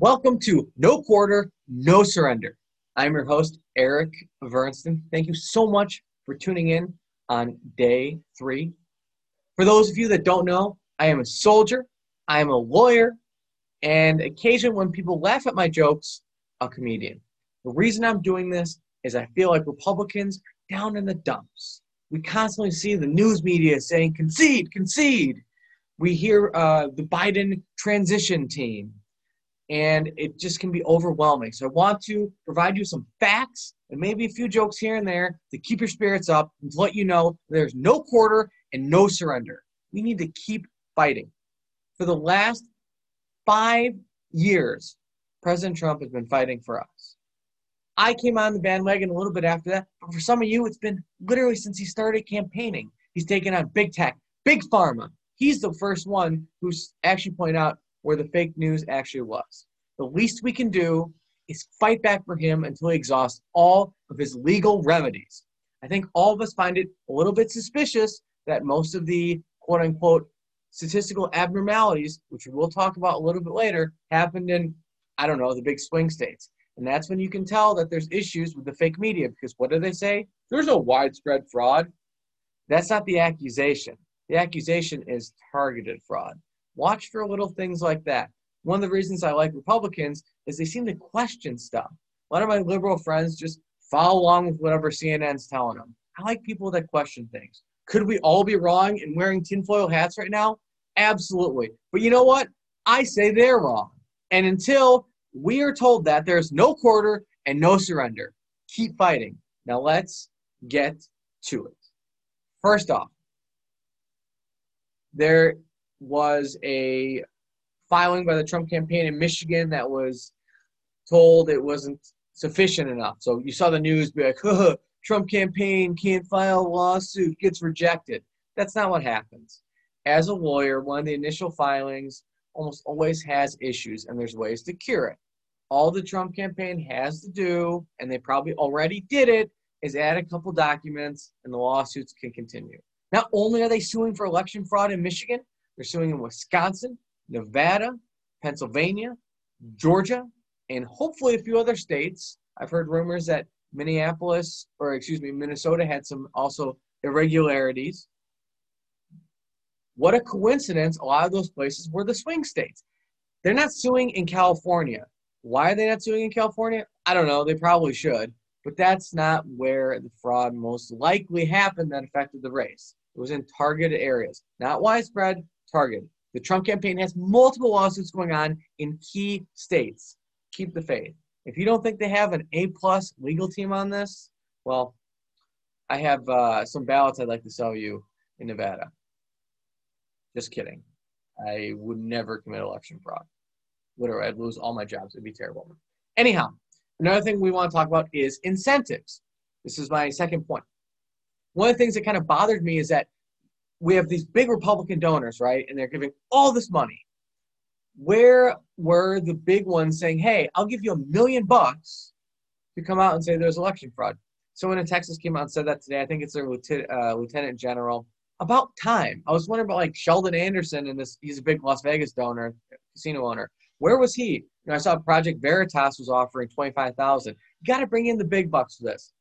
Welcome to No Quarter, No Surrender. I'm your host, Eric Vernston. Thank you so much for tuning in on day three. For those of you that don't know, I am a soldier, I am a lawyer, and occasionally when people laugh at my jokes, a comedian. The reason I'm doing this is I feel like Republicans are down in the dumps. We constantly see the news media saying, concede, concede. We hear uh, the Biden transition team, and it just can be overwhelming. So I want to provide you some facts and maybe a few jokes here and there to keep your spirits up and to let you know there's no quarter and no surrender. We need to keep fighting. For the last five years, President Trump has been fighting for us. I came on the bandwagon a little bit after that, but for some of you, it's been literally since he started campaigning. He's taken on big tech, big pharma. He's the first one who's actually pointed out where the fake news actually was. The least we can do is fight back for him until he exhausts all of his legal remedies. I think all of us find it a little bit suspicious that most of the quote unquote statistical abnormalities, which we will talk about a little bit later, happened in, I don't know, the big swing states. And that's when you can tell that there's issues with the fake media because what do they say? There's no widespread fraud. That's not the accusation. The accusation is targeted fraud. Watch for little things like that. One of the reasons I like Republicans is they seem to question stuff. A lot of my liberal friends just follow along with whatever CNN's telling them. I like people that question things. Could we all be wrong and wearing tinfoil hats right now? Absolutely. But you know what? I say they're wrong. And until we are told that there's no quarter and no surrender. Keep fighting. Now let's get to it. First off, there was a filing by the Trump campaign in Michigan that was told it wasn't sufficient enough. So you saw the news be like, huh, Trump campaign can't file lawsuit, gets rejected. That's not what happens. As a lawyer, one of the initial filings almost always has issues, and there's ways to cure it. All the Trump campaign has to do, and they probably already did it, is add a couple documents, and the lawsuits can continue. Not only are they suing for election fraud in Michigan, they're suing in Wisconsin, Nevada, Pennsylvania, Georgia, and hopefully a few other states. I've heard rumors that Minneapolis, or excuse me, Minnesota had some also irregularities. What a coincidence, a lot of those places were the swing states. They're not suing in California. Why are they not suing in California? I don't know. They probably should. But that's not where the fraud most likely happened that affected the race. It was in targeted areas, not widespread, targeted. The Trump campaign has multiple lawsuits going on in key states. Keep the faith. If you don't think they have an A plus legal team on this, well, I have uh, some ballots I'd like to sell you in Nevada. Just kidding. I would never commit election fraud. Literally, I'd lose all my jobs. It'd be terrible. Anyhow, another thing we want to talk about is incentives. This is my second point. One of the things that kind of bothered me is that we have these big Republican donors, right? And they're giving all this money. Where were the big ones saying, hey, I'll give you a million bucks to come out and say there's election fraud? Someone in Texas came out and said that today. I think it's their lieutenant, uh, lieutenant general about time. I was wondering about like Sheldon Adelson and this. He's a big Las Vegas donor, casino owner. Where was he? You know, I saw Project Veritas was offering twenty five thousand. You got to bring in the big bucks for this.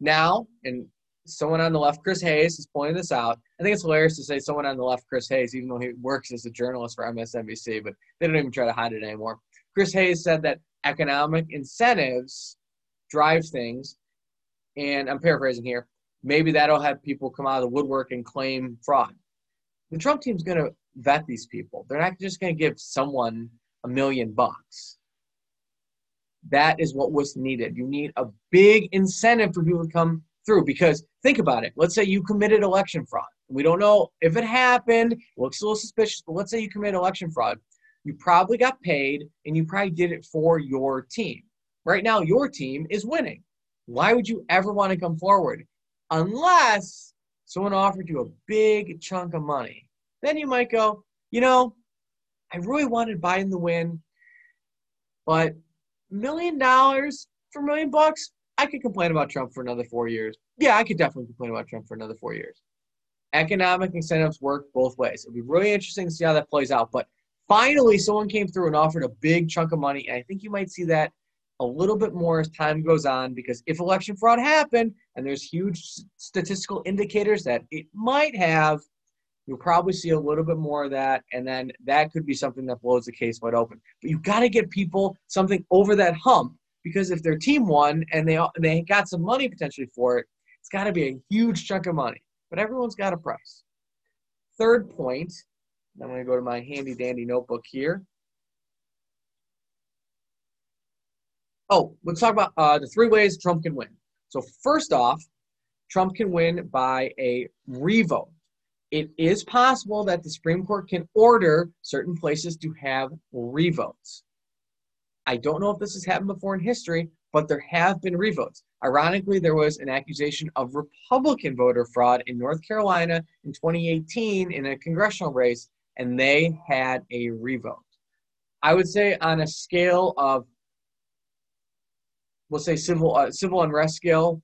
Now, and someone on the left, Chris Hayes, is pointing this out. I think it's hilarious to say someone on the left, Chris Hayes, even though he works as a journalist for MSNBC, but they don't even try to hide it anymore. Chris Hayes said that economic incentives drive things, and I'm paraphrasing here maybe that'll have people come out of the woodwork and claim fraud. The Trump team's going to vet these people. They're not just going to give someone a million bucks. That is what was needed. You need a big incentive for people to come through because think about it. Let's say you committed election fraud. We don't know if it happened. It looks a little suspicious, but let's say you commit election fraud. You probably got paid and you probably did it for your team. Right now, your team is winning. Why would you ever want to come forward? unless someone offered you a big chunk of money. Then you might go, you know, I really wanted Biden to win, but million dollars for a million bucks, I could complain about Trump for another four years. Yeah, I could definitely complain about Trump for another four years. Economic incentives work both ways. It'll be really interesting to see how that plays out. But Finally, someone came through and offered a big chunk of money, and I think you might see that a little bit more as time goes on because if election fraud happened, and there's huge statistical indicators that it might have, you'll probably see a little bit more of that, and then that could be something that blows the case wide open. But you've got to get people something over that hump because if their team won and they they got some money potentially for it, it's got to be a huge chunk of money. But everyone's got a price. Third point, I'm going to go to my handy dandy notebook here. Oh, let's talk about uh, the three ways Trump can win. So first off, Trump can win by a revote. It is possible that the Supreme Court can order certain places to have revotes. I don't know if this has happened before in history, but there have been revotes. Ironically, there was an accusation of Republican voter fraud in North Carolina in 2018 in a congressional race, and they had a revote. I would say on a scale of, we'll say civil uh, civil unrest scale,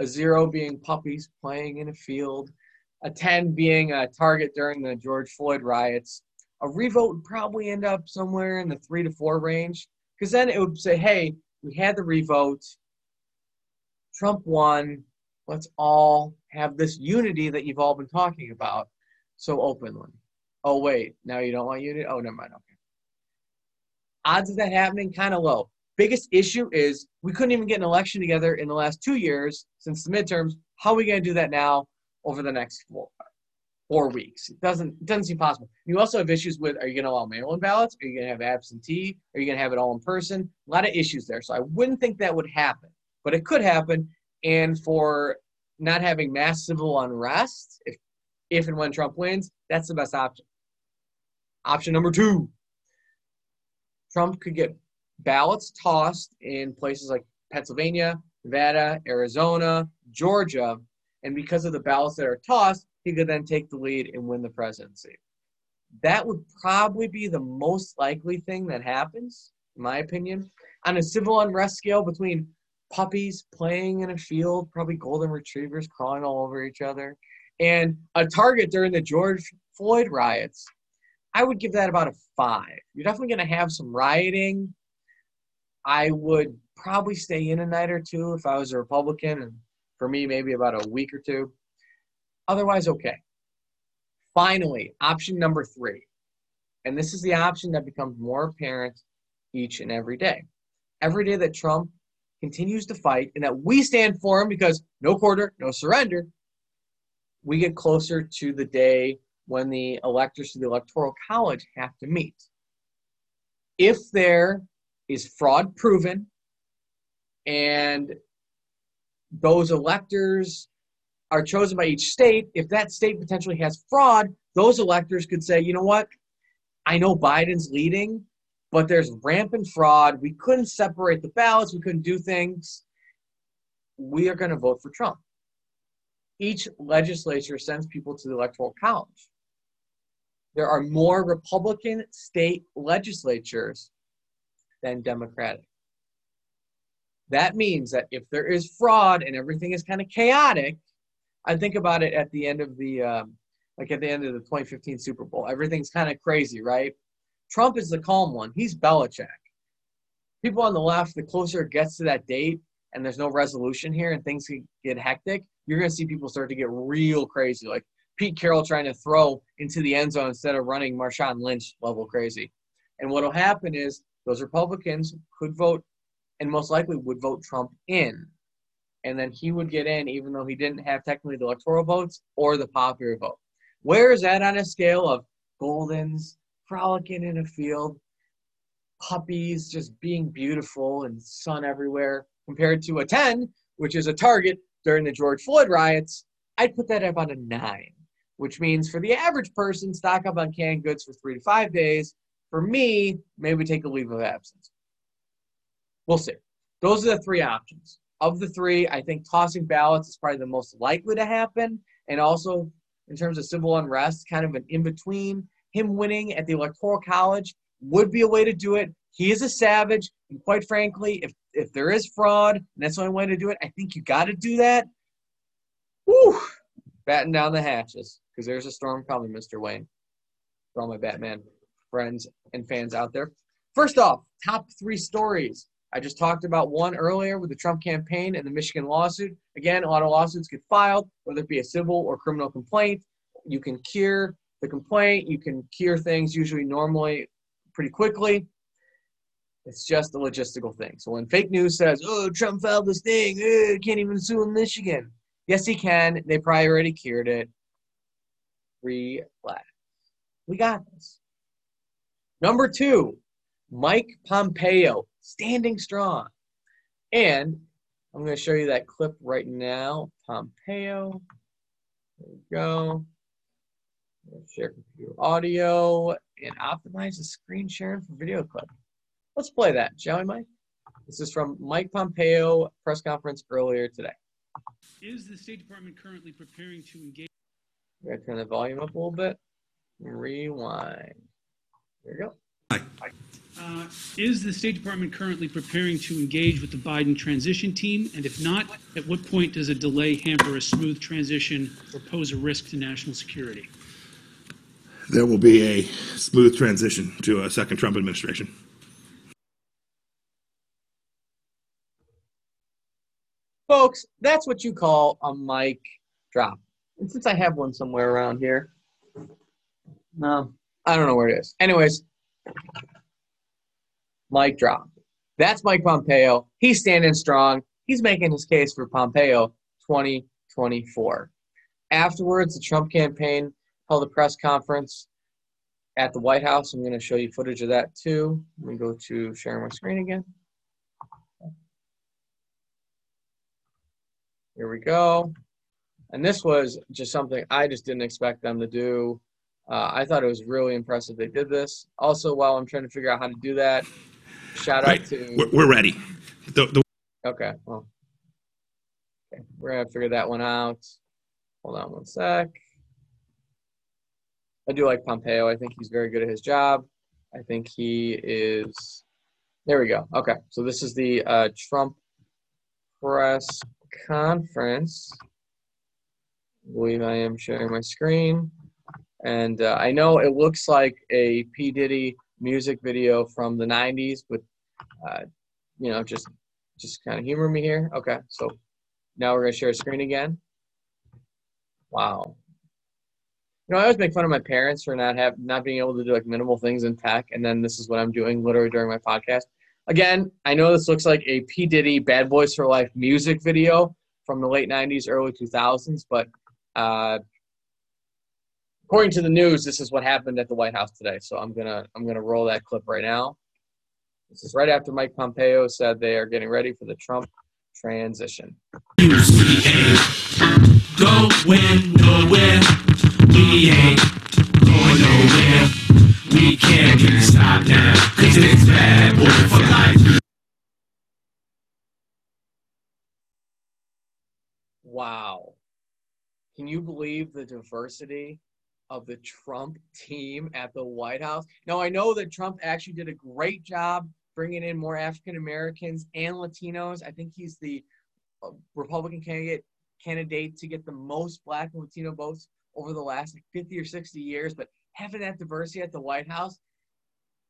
a zero being puppies playing in a field, a 10 being a target during the George Floyd riots, a revote would probably end up somewhere in the three to four range. Because then it would say, hey, we had the revote, Trump won, let's all have this unity that you've all been talking about so openly. Oh, wait, now you don't want unity? Oh, never mind. Okay. Odds of that happening kind of low. Biggest issue is we couldn't even get an election together in the last two years since the midterms. How are we going to do that now over the next four, four weeks. It doesn't it doesn't seem possible. You also have issues with are you going to allow mail-in ballots? Are you going to have absentee? Are you going to have it all in person? A lot of issues there. So I wouldn't think that would happen, but it could happen. And for not having mass civil unrest, if if and when Trump wins, that's the best option. Option number two. Trump could get ballots tossed in places like Pennsylvania, Nevada, Arizona, Georgia, and because of the ballots that are tossed, he could then take the lead and win the presidency. That would probably be the most likely thing that happens, in my opinion. On a civil unrest scale between puppies playing in a field, probably golden retrievers crawling all over each other, and a target during the George Floyd riots, I would give that about a five. You're definitely going to have some rioting. I would probably stay in a night or two if I was a Republican and for me, maybe about a week or two. Otherwise, okay. Finally, option number three. And this is the option that becomes more apparent each and every day. Every day that Trump continues to fight and that we stand for him because no quarter, no surrender, we get closer to the day when the electors to the Electoral College have to meet. If there is fraud proven and those electors are chosen by each state. If that state potentially has fraud, those electors could say, you know what? I know Biden's leading, but there's rampant fraud. We couldn't separate the ballots, we couldn't do things. We are going to vote for Trump. Each legislature sends people to the Electoral College. There are more Republican state legislatures than Democratic. That means that if there is fraud and everything is kind of chaotic, I think about it at the end of the, um, like at the end of the 2015 Super Bowl. Everything's kind of crazy, right? Trump is the calm one. He's Belichick. People on the left, the closer it gets to that date and there's no resolution here and things get hectic, you're going to see people start to get real crazy. Like Pete Carroll trying to throw into the end zone instead of running Marshawn Lynch level crazy. And what will happen is those Republicans could vote and most likely would vote Trump in. And then he would get in even though he didn't have technically the electoral votes or the popular vote. Where is that on a scale of Goldens frolicking in a field, puppies just being beautiful and sun everywhere, compared to a 10, which is a target during the George Floyd riots? I'd put that up on a 9, which means for the average person, stock up on canned goods for three to five days. For me, maybe take a leave of absence. We'll see. Those are the three options. Of the three, I think tossing ballots is probably the most likely to happen. And also, in terms of civil unrest, kind of an in between. Him winning at the Electoral College would be a way to do it. He is a savage. And quite frankly, if, if there is fraud and that's the only way to do it, I think you got to do that. Woo! Batten down the hatches because there's a storm coming, Mr. Wayne. For all my Batman friends and fans out there. First off, top three stories. I just talked about one earlier with the Trump campaign and the Michigan lawsuit. Again, a lot of lawsuits get filed, whether it be a civil or criminal complaint. You can cure the complaint, you can cure things usually normally pretty quickly. It's just a logistical thing. So when fake news says, oh, Trump filed this thing, oh, can't even sue in Michigan. Yes, he can. They probably already cured it. Relax. We got this. Number two, Mike Pompeo standing strong. And I'm going to show you that clip right now. Pompeo. There we go. Share computer audio and optimize the screen sharing for video clip. Let's play that, shall we, Mike? This is from Mike Pompeo press conference earlier today. Is the State Department currently preparing to engage? We gotta turn the volume up a little bit. Rewind. There you go. Uh, is the State Department currently preparing to engage with the Biden transition team? And if not, at what point does a delay hamper a smooth transition or pose a risk to national security? There will be a smooth transition to a second Trump administration. Folks, that's what you call a mic drop. And since I have one somewhere around here, no, I don't know where it is. Anyways, mic drop. That's Mike Pompeo. He's standing strong. He's making his case for Pompeo 2024. Afterwards, the Trump campaign held a press conference at the White House. I'm going to show you footage of that too. Let me go to sharing my screen again. Here we go. And this was just something I just didn't expect them to do. Uh, I thought it was really impressive they did this. Also, while I'm trying to figure out how to do that, shout Right. out to. We're, we're ready. The, the, Okay, well, okay, we're gonna figure that one out. Hold on one sec. I do like Pompeo. I think he's very good at his job. I think he is. There we go. Okay, so this is the uh, Trump press conference. I believe I am sharing my screen, and uh, I know it looks like a P Diddy music video from the '90s, but uh, you know, just just kind of humor me here. Okay, so now we're gonna share a screen again. Wow. You know, I always make fun of my parents for not have not being able to do like minimal things in tech, and then this is what I'm doing literally during my podcast. Again, I know this looks like a P Diddy "Bad Boys for Life" music video from the late '90s, early 2000s, but uh, according to the news, this is what happened at the White House today. So I'm gonna I'm gonna roll that clip right now. This is right after Mike Pompeo said they are getting ready for the Trump transition. Win nowhere. We ain't going nowhere. We can't be stopped now. Cause it's bad boy for life. Wow. Can you believe the diversity of the Trump team at the White House? Now, I know that Trump actually did a great job bringing in more African Americans and Latinos. I think he's the uh, Republican candidate candidate to get the most black and Latino votes over the last 50 or 60 years, but having that diversity at the White House.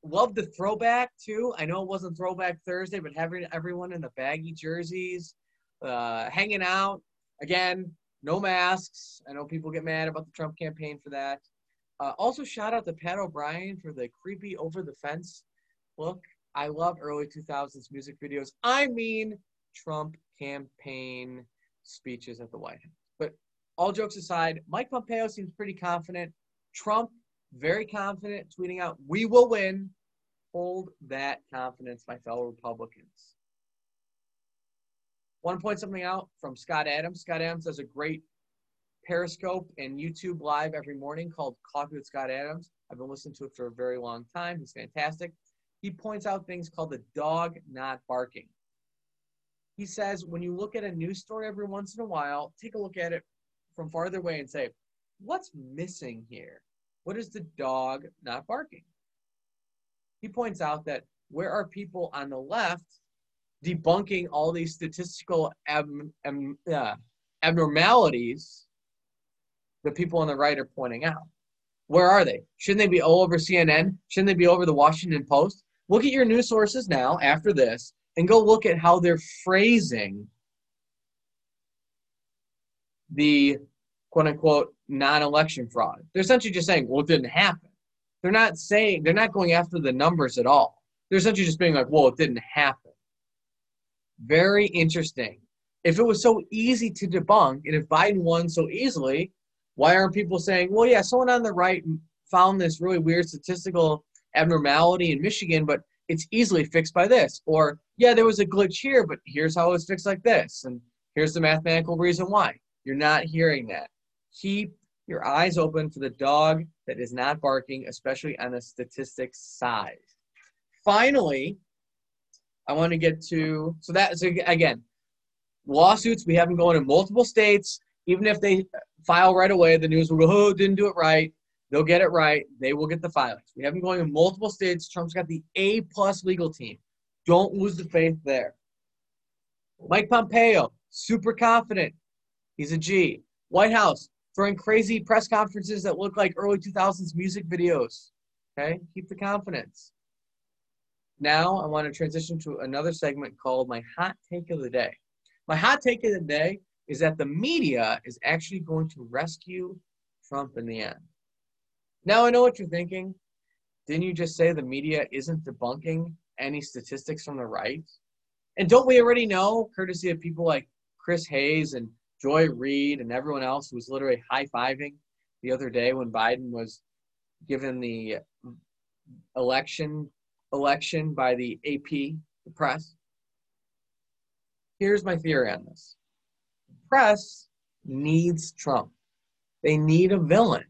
Love the throwback too. I know it wasn't Throwback Thursday, but having everyone in the baggy jerseys, uh, hanging out. Again, no masks. I know people get mad about the Trump campaign for that. Uh, also, shout out to Pat O'Brien for the creepy over the fence look. I love early 2000s music videos. I mean, Trump campaign speeches at the White House. But all jokes aside, Mike Pompeo seems pretty confident. Trump, very confident, tweeting out, We will win. Hold that confidence, my fellow Republicans. Want to point something out from Scott Adams. Scott Adams does a great Periscope and YouTube live every morning called Coffee with Scott Adams. I've been listening to it for a very long time. He's fantastic. He points out things called the dog not barking. He says when you look at a news story every once in a while, take a look at it from farther away and say, what's missing here? What is the dog not barking? He points out that where are people on the left debunking all these statistical ab- ab- uh, abnormalities the people on the right are pointing out. Where are they? Shouldn't they be all over CNN? Shouldn't they be over the Washington Post? Look at your news sources now after this and go look at how they're phrasing the quote unquote non election fraud. They're essentially just saying, well, it didn't happen. They're not saying, they're not going after the numbers at all. They're essentially just being like, well, it didn't happen. Very interesting. If it was so easy to debunk, and if Biden won so easily, why aren't people saying, well, yeah, someone on the right found this really weird statistical abnormality in Michigan, but it's easily fixed by this? Or, yeah, there was a glitch here, but here's how it was fixed like this. And here's the mathematical reason why. You're not hearing that. Keep your eyes open for the dog that is not barking, especially on the statistics side. Finally, I want to get to so that so again, lawsuits we have them going in multiple states. Even if they file right away, the news will go, "Oh, didn't do it right." They'll get it right. They will get the filings. We have them going in multiple states. Trump's got the A plus legal team. Don't lose the faith there. Mike Pompeo, super confident. He's a G. White House, throwing crazy press conferences that look like early 2000s music videos. Okay, keep the confidence. Now I want to transition to another segment called my hot take of the day. My hot take of the day is that the media is actually going to rescue Trump in the end. Now I know what you're thinking. Didn't you just say the media isn't debunking any statistics from the right? And don't we already know, courtesy of people like Chris Hayes and Joy Reid and everyone else who was literally high fiving the other day when Biden was given the election election by the AP, the press. Here's my theory on this. The press needs Trump. They need a villain.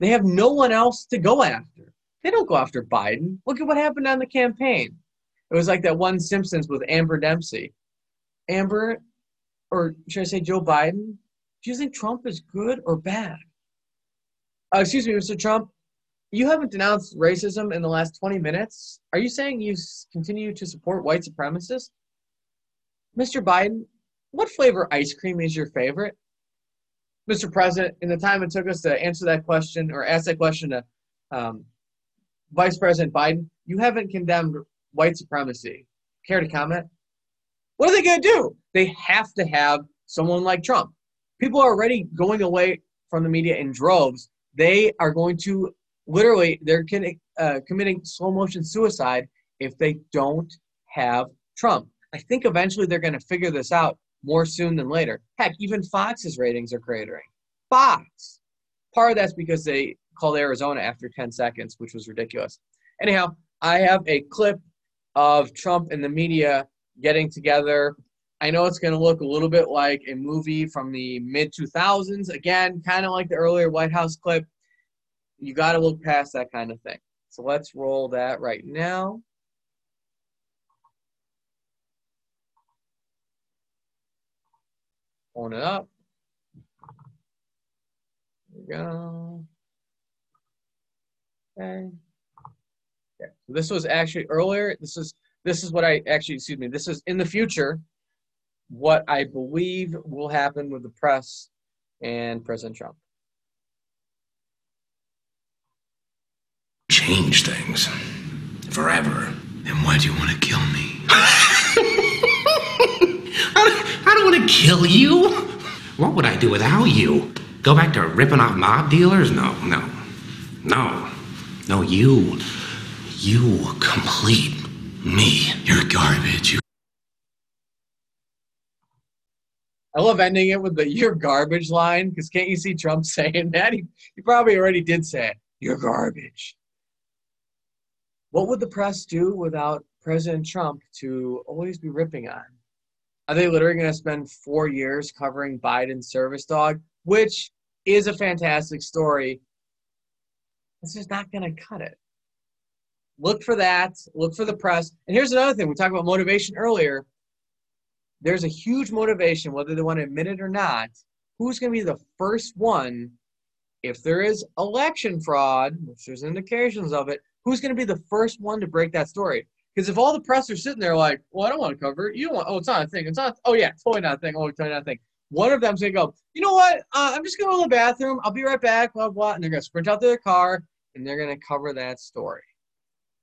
They have no one else to go after. They don't go after Biden. Look at what happened on the campaign. It was like that one Simpsons with Amber Dempsey. Amber, or should I say Joe Biden? Do you think Trump is good or bad? Uh, excuse me, Mr. Trump. You haven't denounced racism in the last 20 minutes. Are you saying you continue to support white supremacists? Mr. Biden, what flavor ice cream is your favorite? Mr. President, in the time it took us to answer that question or ask that question to um, Vice President Biden, you haven't condemned white supremacy. Care to comment? What are they going to do? They have to have someone like Trump. People are already going away from the media in droves. They are going to literally, they're uh, committing slow motion suicide if they don't have Trump. I think eventually they're going to figure this out more soon than later. Heck, even Fox's ratings are cratering. Fox. Part of that's because they called Arizona after 10 seconds, which was ridiculous. Anyhow, I have a clip of Trump and the media getting together. I know it's going to look a little bit like a movie from the mid 2000s. Again, kind of like the earlier White House clip. You got to look past that kind of thing. So let's roll that right now. Pulling it up. There we go. Okay. okay. So this was actually earlier. This is this is what I actually excuse me. This is in the future. What I believe will happen with the press and President Trump. Change things forever. Then why do you want to kill me? I don't want to kill you. What would I do without you? Go back to ripping off mob dealers? No, no, no, no. You, you complete me. You're garbage. You I love ending it with the "you're garbage" line because can't you see Trump saying that? He, he probably already did say it. You're garbage. What would the press do without President Trump to always be ripping on? Are they literally going to spend four years covering Biden's service dog, which is a fantastic story? It's just not going to cut it. Look for that. Look for the press. And here's another thing we talked about motivation earlier. There's a huge motivation, whether they want to admit it or not. Who's going to be the first one, if there is election fraud, which there's indications of it, who's going to be the first one to break that story? Because if all the press are sitting there like, well, I don't want to cover it. You don't want, oh, it's not a thing. It's not, oh, yeah, totally not a thing. Oh, totally not a thing. one of them's gonna go, you know what? Uh, I'm just gonna go to the bathroom. I'll be right back. Blah blah. And they're gonna sprint out to their car and they're gonna cover that story.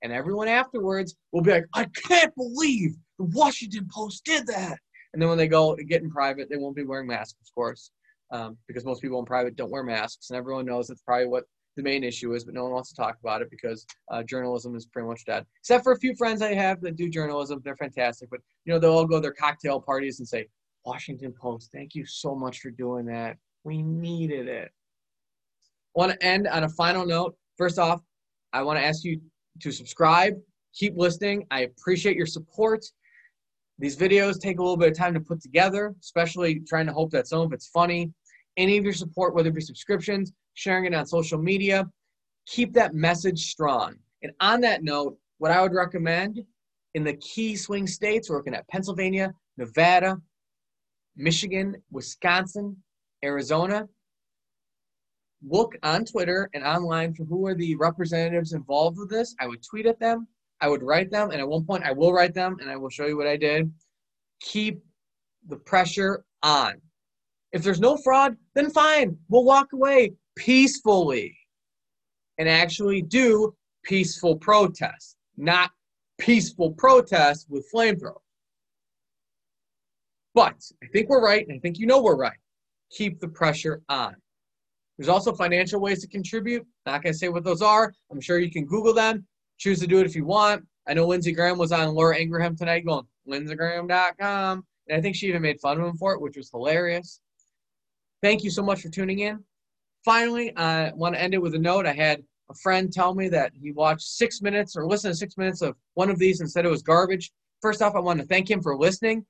And everyone afterwards will be like, I can't believe the Washington Post did that. And then when they go get in private, they won't be wearing masks, of course, um, because most people in private don't wear masks, and everyone knows that's probably what the main issue is. But no one wants to talk about it because uh, journalism is pretty much dead. Except for a few friends I have that do journalism, they're fantastic. But you know, they'll all go to their cocktail parties and say, "Washington Post, thank you so much for doing that. We needed it." I want to end on a final note. First off, I want to ask you to subscribe, keep listening. I appreciate your support. These videos take a little bit of time to put together, especially trying to hope that some of it's funny. Any of your support, whether it be subscriptions, sharing it on social media, keep that message strong. And on that note, what I would recommend in the key swing states, we're looking at Pennsylvania, Nevada, Michigan, Wisconsin, Arizona, look on Twitter and online for who are the representatives involved with this. I would tweet at them, I would write them, and at one point I will write them and I will show you what I did. Keep the pressure on. If there's no fraud, then fine. We'll walk away peacefully and actually do peaceful protest, not peaceful protest with flamethrowers. But I think we're right, and I think you know we're right. Keep the pressure on. There's also financial ways to contribute. Not going to say what those are. I'm sure you can Google them. Choose to do it if you want. I know Lindsey Graham was on Laura Ingraham tonight going, lindseygraham.com. And I think she even made fun of him for it, which was hilarious. Thank you so much for tuning in. Finally, I want to end it with a note. I had a friend tell me that he watched six minutes or listened to six minutes of one of these and said it was garbage. First off, I want to thank him for listening.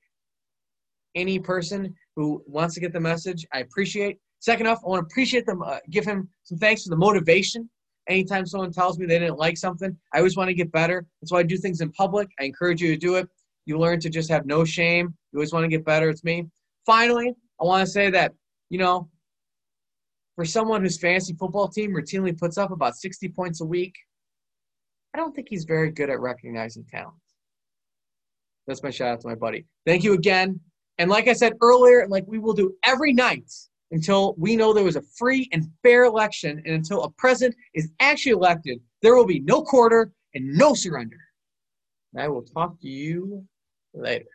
Any person who wants to get the message, I appreciate. Second off, I want to appreciate them, uh, give him some thanks for the motivation. Anytime someone tells me they didn't like something, I always want to get better. That's why I do things in public. I encourage you to do it. You learn to just have no shame. You always want to get better. It's me. Finally, I want to say that, you know, for someone whose fantasy football team routinely puts up about 60 points a week, I don't think he's very good at recognizing talent. That's my shout out to my buddy. Thank you again. And like I said earlier, like we will do every night until we know there was a free and fair election and until a president is actually elected, there will be no quarter and no surrender. And I will talk to you later.